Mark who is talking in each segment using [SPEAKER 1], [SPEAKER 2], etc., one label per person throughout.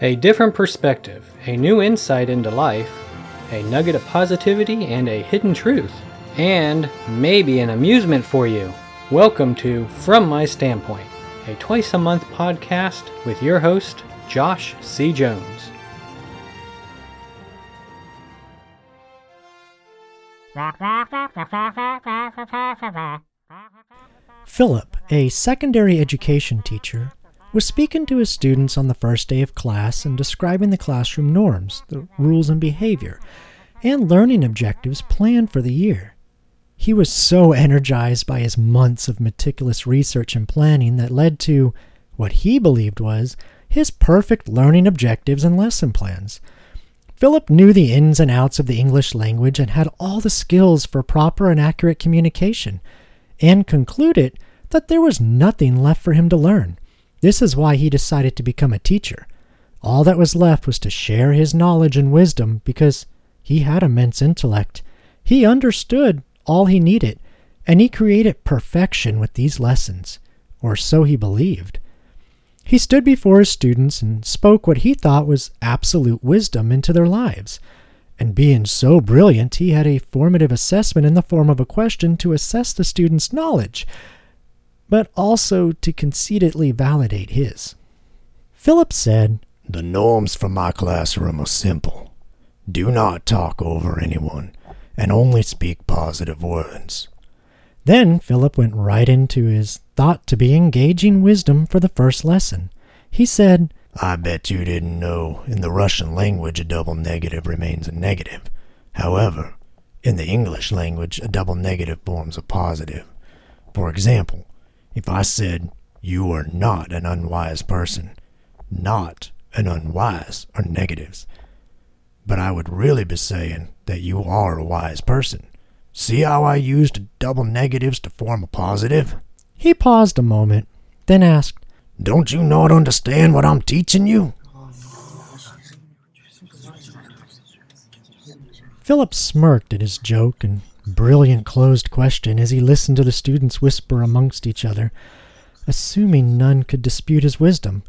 [SPEAKER 1] A different perspective, a new insight into life, a nugget of positivity and a hidden truth, and maybe an amusement for you. Welcome to From My Standpoint, a twice a month podcast with your host, Josh C. Jones.
[SPEAKER 2] Philip, a secondary education teacher, was speaking to his students on the first day of class and describing the classroom norms, the rules and behavior, and learning objectives planned for the year. He was so energized by his months of meticulous research and planning that led to what he believed was his perfect learning objectives and lesson plans. Philip knew the ins and outs of the English language and had all the skills for proper and accurate communication, and concluded that there was nothing left for him to learn. This is why he decided to become a teacher. All that was left was to share his knowledge and wisdom because he had immense intellect. He understood all he needed, and he created perfection with these lessons, or so he believed. He stood before his students and spoke what he thought was absolute wisdom into their lives. And being so brilliant, he had a formative assessment in the form of a question to assess the student's knowledge, but also to conceitedly validate his. Philip said,
[SPEAKER 3] The norms for my classroom are simple. Do not talk over anyone, and only speak positive words.
[SPEAKER 2] Then Philip went right into his thought to be engaging wisdom for the first lesson. He said,
[SPEAKER 3] I bet you didn't know in the Russian language a double negative remains a negative. However, in the English language, a double negative forms a positive. For example, if I said, You are not an unwise person, not and unwise are negatives. But I would really be saying that you are a wise person. See how I used double negatives to form a positive?
[SPEAKER 2] He paused a moment, then asked,
[SPEAKER 3] Don't you not understand what I'm teaching you?
[SPEAKER 2] Philip smirked at his joke and brilliant closed question as he listened to the students whisper amongst each other, assuming none could dispute his wisdom.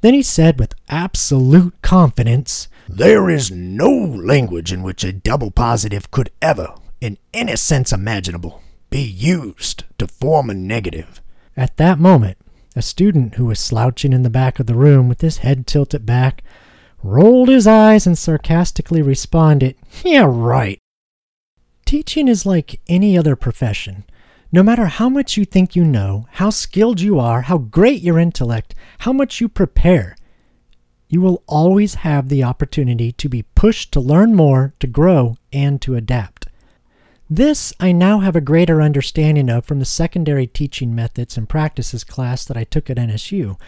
[SPEAKER 2] Then he said with absolute confidence,
[SPEAKER 3] There is no language in which a double positive could ever, in any sense imaginable, be used to form a negative.
[SPEAKER 2] At that moment, a student who was slouching in the back of the room with his head tilted back rolled his eyes and sarcastically responded, Yeah, right. Teaching is like any other profession. No matter how much you think you know, how skilled you are, how great your intellect, how much you prepare, you will always have the opportunity to be pushed to learn more, to grow, and to adapt. This I now have a greater understanding of from the secondary teaching methods and practices class that I took at NSU,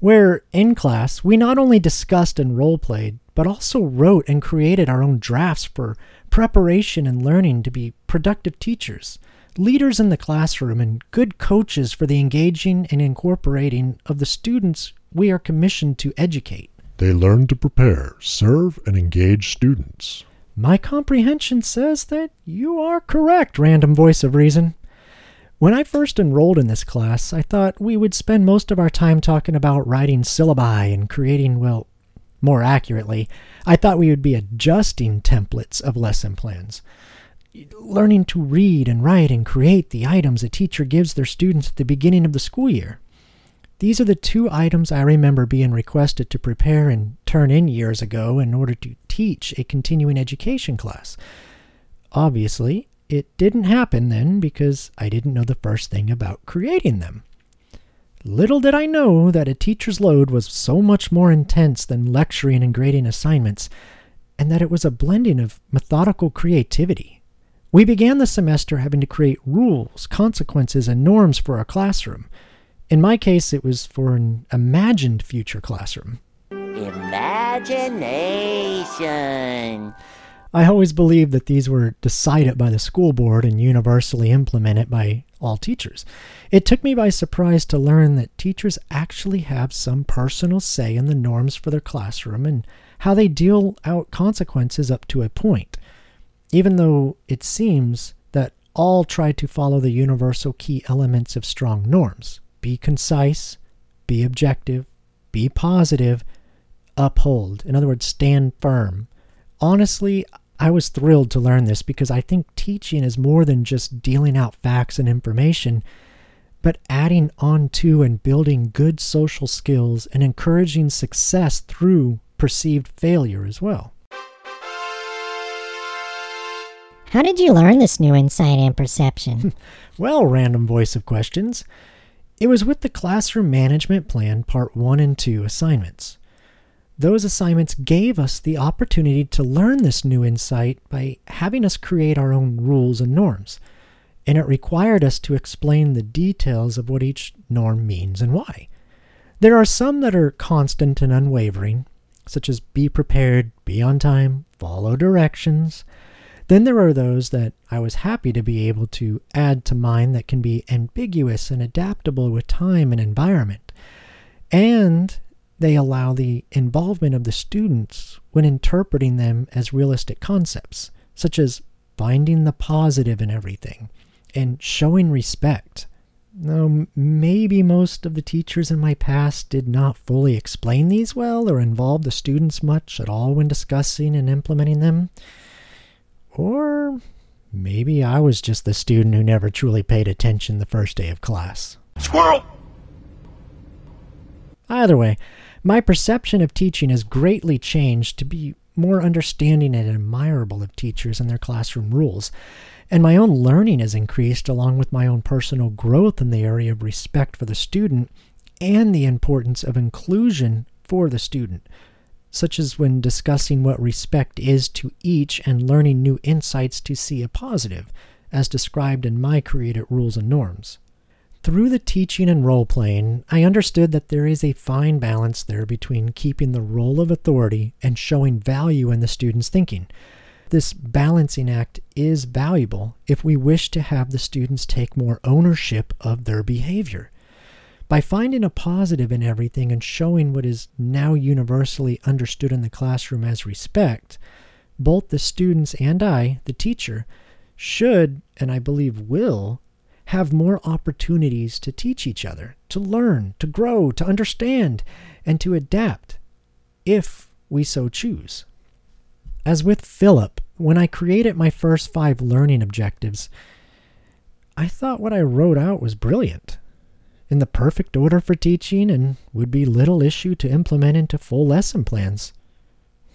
[SPEAKER 2] where in class we not only discussed and role played, but also wrote and created our own drafts for preparation and learning to be productive teachers, leaders in the classroom, and good coaches for the engaging and incorporating of the students we are commissioned to educate.
[SPEAKER 4] They learn to prepare, serve, and engage students.
[SPEAKER 2] My comprehension says that you are correct, random voice of reason. When I first enrolled in this class, I thought we would spend most of our time talking about writing syllabi and creating, well, more accurately, I thought we would be adjusting templates of lesson plans. Learning to read and write and create the items a teacher gives their students at the beginning of the school year. These are the two items I remember being requested to prepare and turn in years ago in order to teach a continuing education class. Obviously, it didn't happen then because I didn't know the first thing about creating them. Little did I know that a teacher's load was so much more intense than lecturing and grading assignments, and that it was a blending of methodical creativity. We began the semester having to create rules, consequences, and norms for our classroom. In my case, it was for an imagined future classroom.
[SPEAKER 5] Imagination.
[SPEAKER 2] I always believed that these were decided by the school board and universally implemented by all teachers. It took me by surprise to learn that teachers actually have some personal say in the norms for their classroom and how they deal out consequences up to a point, even though it seems that all try to follow the universal key elements of strong norms be concise, be objective, be positive, uphold. In other words, stand firm. Honestly, I was thrilled to learn this because I think teaching is more than just dealing out facts and information, but adding on to and building good social skills and encouraging success through perceived failure as well.
[SPEAKER 6] How did you learn this new insight and perception?
[SPEAKER 2] Well, random voice of questions. It was with the Classroom Management Plan Part 1 and 2 assignments. Those assignments gave us the opportunity to learn this new insight by having us create our own rules and norms, and it required us to explain the details of what each norm means and why. There are some that are constant and unwavering, such as be prepared, be on time, follow directions. Then there are those that I was happy to be able to add to mine that can be ambiguous and adaptable with time and environment. And they allow the involvement of the students when interpreting them as realistic concepts, such as finding the positive in everything and showing respect. Now, maybe most of the teachers in my past did not fully explain these well or involve the students much at all when discussing and implementing them. Or maybe I was just the student who never truly paid attention the first day of class.
[SPEAKER 7] Squirrel!
[SPEAKER 2] Either way, my perception of teaching has greatly changed to be more understanding and admirable of teachers and their classroom rules, and my own learning has increased along with my own personal growth in the area of respect for the student and the importance of inclusion for the student, such as when discussing what respect is to each and learning new insights to see a positive, as described in my created rules and norms. Through the teaching and role playing, I understood that there is a fine balance there between keeping the role of authority and showing value in the student's thinking. This balancing act is valuable if we wish to have the students take more ownership of their behavior. By finding a positive in everything and showing what is now universally understood in the classroom as respect, both the students and I, the teacher, should, and I believe will, have more opportunities to teach each other, to learn, to grow, to understand, and to adapt, if we so choose. As with Philip, when I created my first five learning objectives, I thought what I wrote out was brilliant, in the perfect order for teaching, and would be little issue to implement into full lesson plans.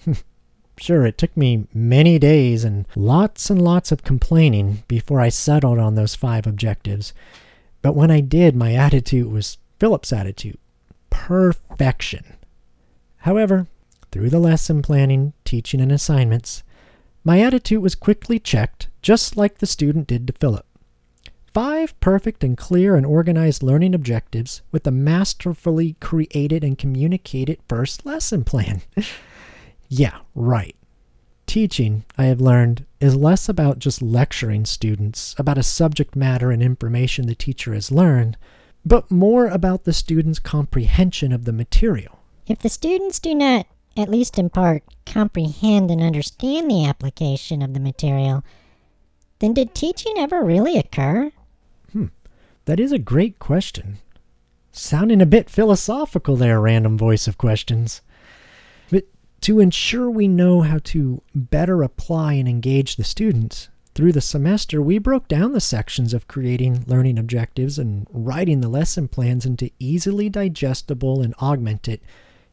[SPEAKER 2] Sure, it took me many days and lots and lots of complaining before I settled on those five objectives. But when I did, my attitude was Philip's attitude perfection. However, through the lesson planning, teaching, and assignments, my attitude was quickly checked, just like the student did to Philip. Five perfect and clear and organized learning objectives with a masterfully created and communicated first lesson plan. Yeah, right. Teaching, I have learned, is less about just lecturing students about a subject matter and information the teacher has learned, but more about the student's comprehension of the material.
[SPEAKER 6] If the students do not, at least in part, comprehend and understand the application of the material, then did teaching ever really occur?
[SPEAKER 2] Hmm, that is a great question. Sounding a bit philosophical there, random voice of questions. To ensure we know how to better apply and engage the students, through the semester, we broke down the sections of creating learning objectives and writing the lesson plans into easily digestible and augmented,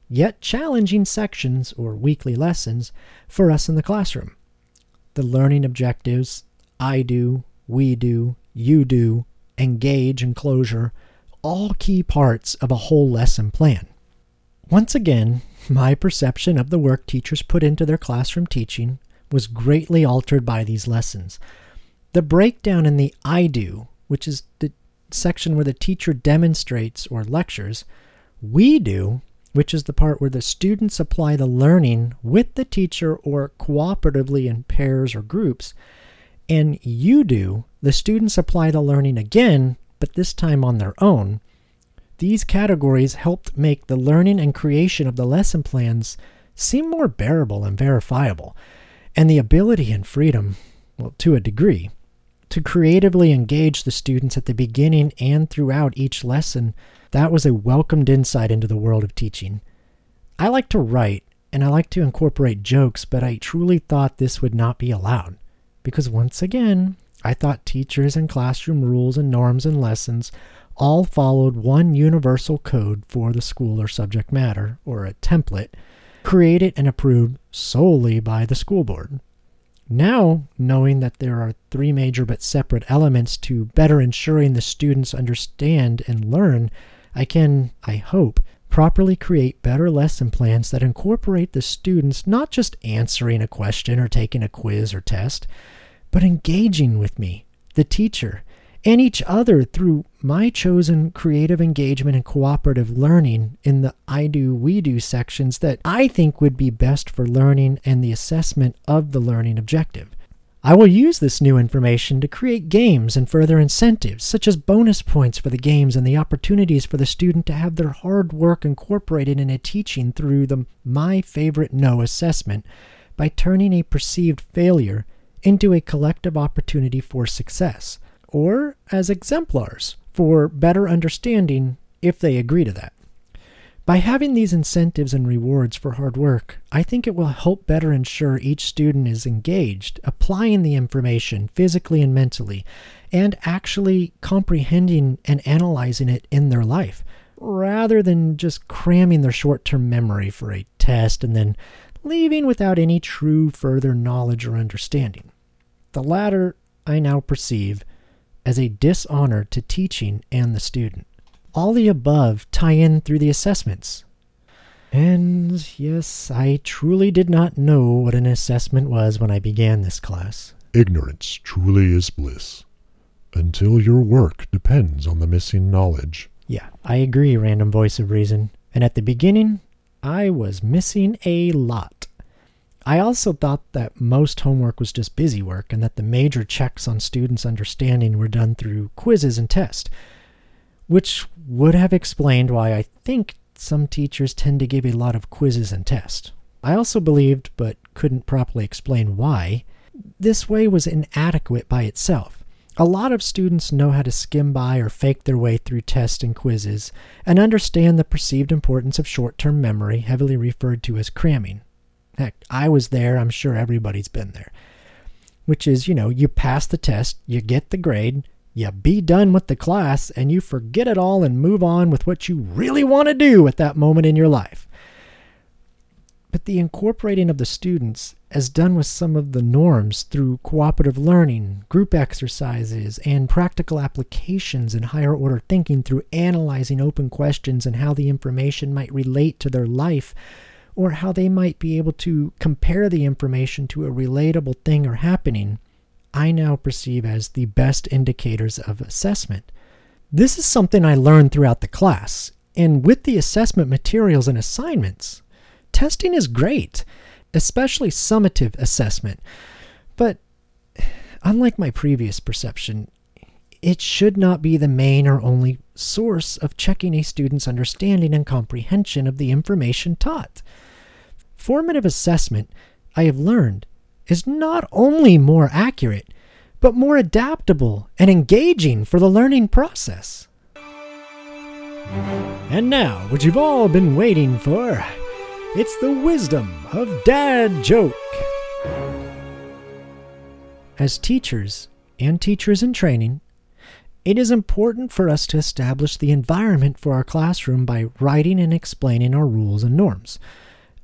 [SPEAKER 2] yet challenging sections or weekly lessons for us in the classroom. The learning objectives I do, we do, you do, engage, and closure, all key parts of a whole lesson plan. Once again, my perception of the work teachers put into their classroom teaching was greatly altered by these lessons. The breakdown in the I do, which is the section where the teacher demonstrates or lectures, we do, which is the part where the students apply the learning with the teacher or cooperatively in pairs or groups, and you do, the students apply the learning again, but this time on their own. These categories helped make the learning and creation of the lesson plans seem more bearable and verifiable, and the ability and freedom, well, to a degree, to creatively engage the students at the beginning and throughout each lesson, that was a welcomed insight into the world of teaching. I like to write and I like to incorporate jokes, but I truly thought this would not be allowed. Because once again, I thought teachers and classroom rules and norms and lessons all followed one universal code for the school or subject matter, or a template, created and approved solely by the school board. Now, knowing that there are three major but separate elements to better ensuring the students understand and learn, I can, I hope, properly create better lesson plans that incorporate the students not just answering a question or taking a quiz or test, but engaging with me, the teacher, and each other through my chosen creative engagement and cooperative learning in the I do, we do sections that I think would be best for learning and the assessment of the learning objective. I will use this new information to create games and further incentives, such as bonus points for the games and the opportunities for the student to have their hard work incorporated in a teaching through the My Favorite No assessment by turning a perceived failure into a collective opportunity for success, or as exemplars for better understanding if they agree to that. By having these incentives and rewards for hard work, I think it will help better ensure each student is engaged, applying the information physically and mentally, and actually comprehending and analyzing it in their life, rather than just cramming their short term memory for a test and then leaving without any true further knowledge or understanding. The latter I now perceive as a dishonor to teaching and the student. All the above tie in through the assessments. And yes, I truly did not know what an assessment was when I began this class.
[SPEAKER 4] Ignorance truly is bliss, until your work depends on the missing knowledge.
[SPEAKER 2] Yeah, I agree, random voice of reason. And at the beginning, I was missing a lot. I also thought that most homework was just busy work and that the major checks on students' understanding were done through quizzes and tests, which would have explained why I think some teachers tend to give a lot of quizzes and tests. I also believed, but couldn't properly explain why, this way was inadequate by itself. A lot of students know how to skim by or fake their way through tests and quizzes and understand the perceived importance of short term memory, heavily referred to as cramming. Heck, I was there, I'm sure everybody's been there. Which is, you know, you pass the test, you get the grade, you be done with the class, and you forget it all and move on with what you really want to do at that moment in your life. But the incorporating of the students, as done with some of the norms through cooperative learning, group exercises, and practical applications in higher order thinking through analyzing open questions and how the information might relate to their life, or how they might be able to compare the information to a relatable thing or happening, I now perceive as the best indicators of assessment. This is something I learned throughout the class, and with the assessment materials and assignments. Testing is great, especially summative assessment, but unlike my previous perception, it should not be the main or only source of checking a student's understanding and comprehension of the information taught. Formative assessment, I have learned, is not only more accurate, but more adaptable and engaging for the learning process. And now, what you've all been waiting for it's the wisdom of Dad Joke. As teachers and teachers in training, it is important for us to establish the environment for our classroom by writing and explaining our rules and norms.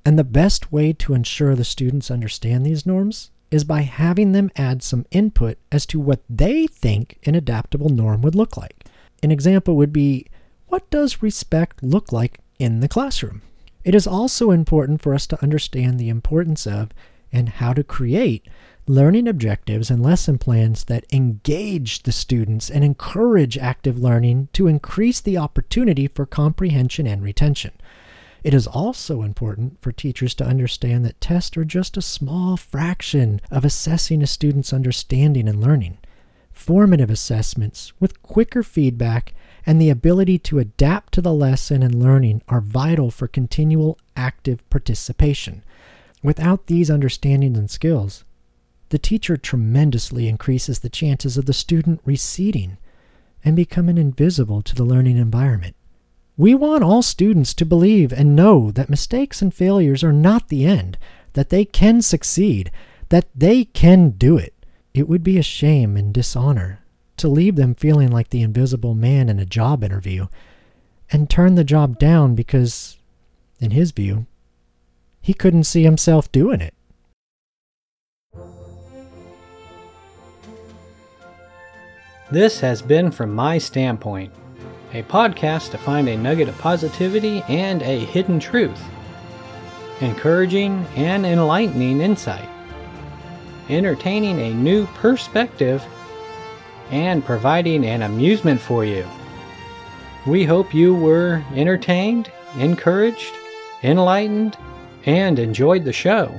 [SPEAKER 2] And the best way to ensure the students understand these norms is by having them add some input as to what they think an adaptable norm would look like. An example would be what does respect look like in the classroom? It is also important for us to understand the importance of and how to create learning objectives and lesson plans that engage the students and encourage active learning to increase the opportunity for comprehension and retention. It is also important for teachers to understand that tests are just a small fraction of assessing a student's understanding and learning. Formative assessments with quicker feedback and the ability to adapt to the lesson and learning are vital for continual active participation. Without these understandings and skills, the teacher tremendously increases the chances of the student receding and becoming invisible to the learning environment. We want all students to believe and know that mistakes and failures are not the end, that they can succeed, that they can do it. It would be a shame and dishonor to leave them feeling like the invisible man in a job interview and turn the job down because, in his view, he couldn't see himself doing it.
[SPEAKER 1] This has been From My Standpoint, a podcast to find a nugget of positivity and a hidden truth, encouraging and enlightening insight, entertaining a new perspective, and providing an amusement for you. We hope you were entertained, encouraged, enlightened, and enjoyed the show.